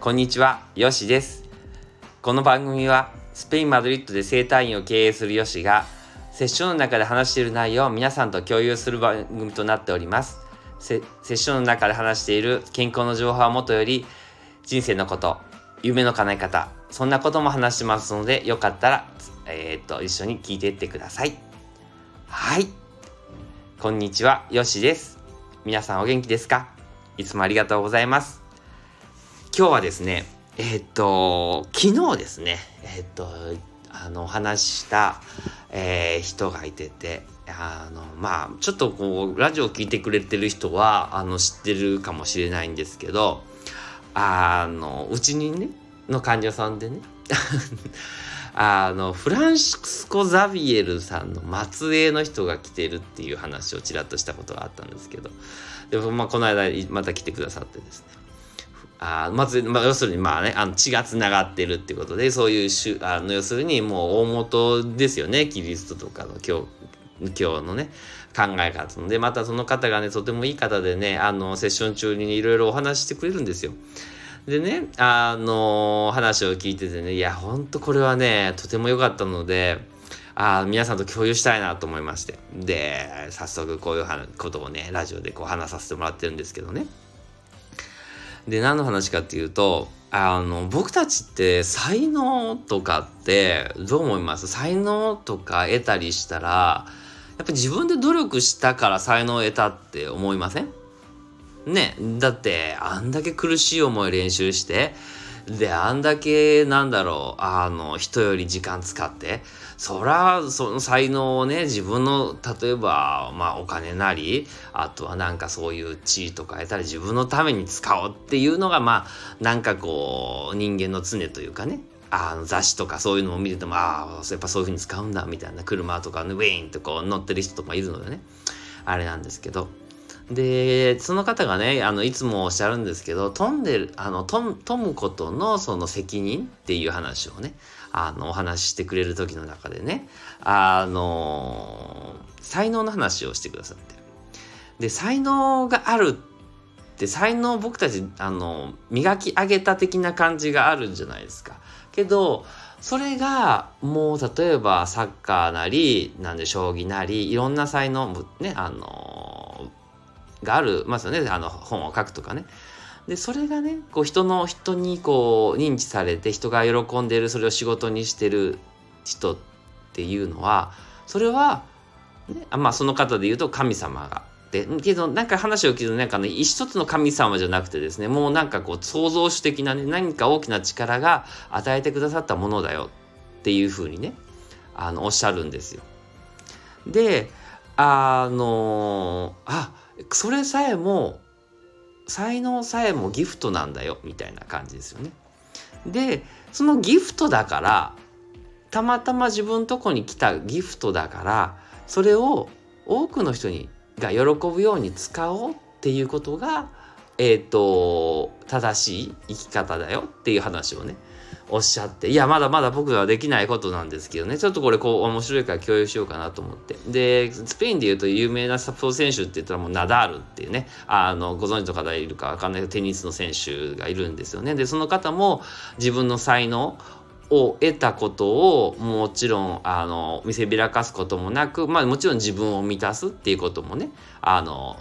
こんにちは、よしです。この番組はスペイン・マドリッドで生態院を経営するよしがセッションの中で話している内容を皆さんと共有する番組となっております。セッションの中で話している健康の情報はもとより人生のこと、夢の叶え方、そんなことも話しますのでよかったら、えー、っと一緒に聞いていってください。はい。こんにちは、よしです。皆さんお元気ですか？いつもありがとうございます。今日はですね、え、っと、昨日ですね、え、っと、あの、お話しした、えー、人がいてて、あの、まあ、ちょっとこう、ラジオを聴いてくれてる人は、あの、知ってるかもしれないんですけど、あの、うちにね、の患者さんでね、あの、フランシスコ・ザビエルさんの末裔の人が来てるっていう話をちらっとしたことがあったんですけど、でも、まあ、この間また来てくださってですね。あまず、まあ、要するにまあね、あの血がつながってるっていうことで、そういうしゅ、あの、要するにもう大元ですよね、キリストとかの今日、のね、考え方で、またその方がね、とてもいい方でね、あの、セッション中にいろいろお話してくれるんですよ。でね、あの話を聞いててね、いや、ほんとこれはね、とても良かったので、あ皆さんと共有したいなと思いまして。で、早速こういうことをね、ラジオでこう話させてもらってるんですけどね。で、何の話かっていうと、あの、僕たちって才能とかってどう思います？才能とか得たりしたら、やっぱ自分で努力したから才能を得たって思いません？ねだってあんだけ苦しい思い練習してであんだけなんだろうあの人より時間使ってそらその才能をね自分の例えばまあお金なりあとはなんかそういう地位とか得たり自分のために使おうっていうのがまあなんかこう人間の常というかねあの雑誌とかそういうのを見ててもああやっぱそういうふうに使うんだみたいな車とかねウェインとこう乗ってる人とかいるのでね。あれなんですけどで、その方がね、あの、いつもおっしゃるんですけど、飛んでる、あの、飛むことのその責任っていう話をね、あの、お話ししてくれる時の中でね、あの、才能の話をしてくださって。で、才能があるって、才能僕たち、あの、磨き上げた的な感じがあるんじゃないですか。けど、それがもう例えばサッカーなりなんで将棋なりいろんな才能ねあのがあるますよねあの本を書くとかね。でそれがねこう人の人にこう認知されて人が喜んでるそれを仕事にしてる人っていうのはそれは、ね、あまあその方で言うと神様が。でけどなんか話を聞くとなんかね一つの神様じゃなくてですねもうなんかこう創造主的なね何か大きな力が与えてくださったものだよっていうふうにねあのおっしゃるんですよ。であのあそれさえも才能さえもギフトなんだよみたいな感じですよね。でそのギフトだからたまたま自分とこに来たギフトだからそれを多くの人にが喜ぶように使おうっていうことがえっ、ー、と正しい生き方だよっていう話をねおっしゃって、いや、まだまだ僕はできないことなんですけどね、ちょっとこれこう面白いから共有しようかなと思って。で、スペインで言うと有名なサポー選手って言ったらもうナダールっていうね、あの、ご存知の方いるかわかんないけど、テニスの選手がいるんですよね。で、その方も自分の才能を得たことをもちろんあの見せびらかすこともなくまあもちろん自分を満たすっていうこともねあの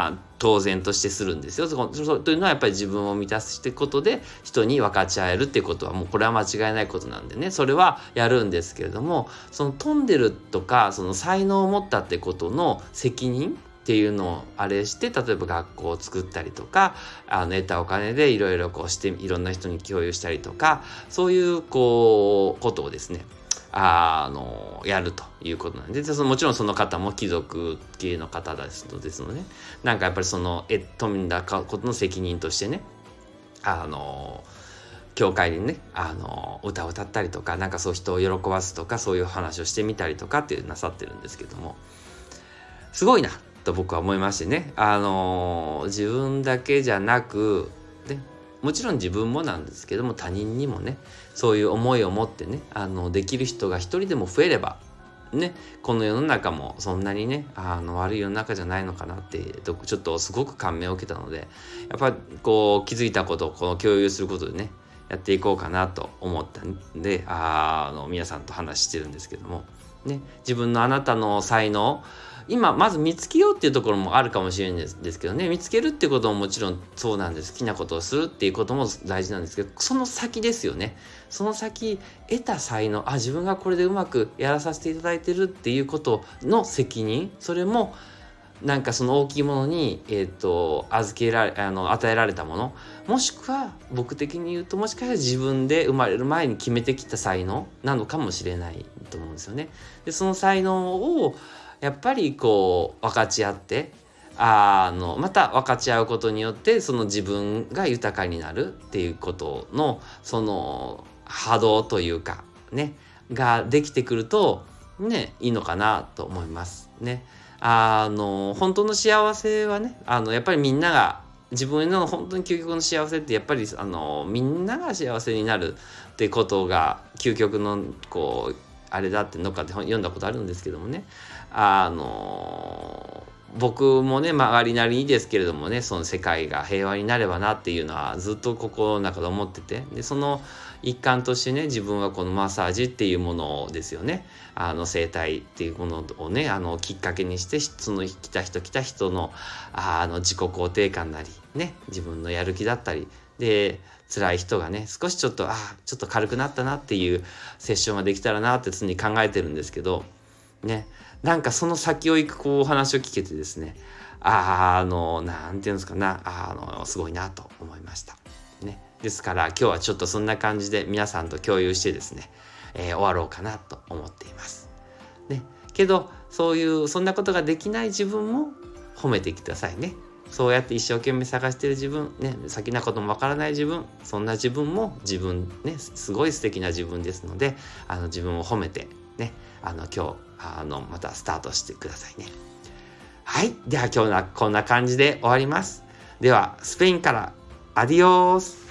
あ当然としてするんですよ。そそというのはやっぱり自分を満たしていくことで人に分かち合えるっていうことはもうこれは間違いないことなんでね。それはやるんですけれどもその飛んでるとかその才能を持ったってことの責任っていうのをあれして例えば学校を作ったりとかあの得たお金でいろいろこうしていろんな人に共有したりとかそういうこうことをですねあのやるということなんでそのもちろんその方も貴族系の方ですのですので、ね、なんかやっぱりそのえ富んだことの責任としてねあの教会でねあの歌を歌ったりとかなんかそう人を喜ばすとかそういう話をしてみたりとかっていうなさってるんですけどもすごいなと僕は思いましてねあの自分だけじゃなくもちろん自分もなんですけども他人にもねそういう思いを持ってねあのできる人が一人でも増えればねこの世の中もそんなにねあの悪い世の中じゃないのかなってちょっとすごく感銘を受けたのでやっぱりこう気づいたことをこの共有することでねやっていこうかなと思ったんであの皆さんと話してるんですけども、ね、自分のあなたの才能今まず見つけようっていうところもあるかもしれないんですけどね。見つけるってことももちろんそうなんです。好きなことをするっていうことも大事なんですけどその先ですよね。その先得た才能あ自分がこれでうまくやらさせていただいてるっていうことの責任。それもなんかその大きいものに、えーと、預けられあの与えられたもの。もしくは僕的に言うともしかしたら自分で生まれる前に決めてきた才能なのかもしれないと思うんですよね。でその才能をやっぱりこう分かち合ってあのまた分かち合うことによってその自分が豊かになるっていうことのその波動というかねができてくるとねいいのかなと思いますね。あの本当の幸せはねあのやっぱりみんなが自分の本当に究極の幸せってやっぱりあのみんなが幸せになるってことが究極のこうあれだってどっかで読んだことあるんですけどもね。あの僕もね曲がりなりにですけれどもねその世界が平和になればなっていうのはずっと心の中で思ってて。でその一環としてね自分はこのマッサージっていうものですよね。あの生態っていうものをねあのきっかけにしてその来た人来た人のあの自己肯定感なりね自分のやる気だったりで辛い人がね少しちょっとあちょっと軽くなったなっていうセッションができたらなって常に考えてるんですけどねなんかその先を行くこうお話を聞けてですねあの何て言うんですかなあのすごいなと思いました。ね、ですから今日はちょっとそんな感じで皆さんと共有してですね、えー、終わろうかなと思っています。ね、けどそういうそんなことができない自分も褒めてくださいね。そうやって一生懸命探してる自分、ね、先なこともわからない自分、そんな自分も自分、ね、すごい素敵な自分ですので、あの自分を褒めて、ね、あの今日、あのまたスタートしてくださいね。はい。では今日はこんな感じで終わります。では、スペインからアディオース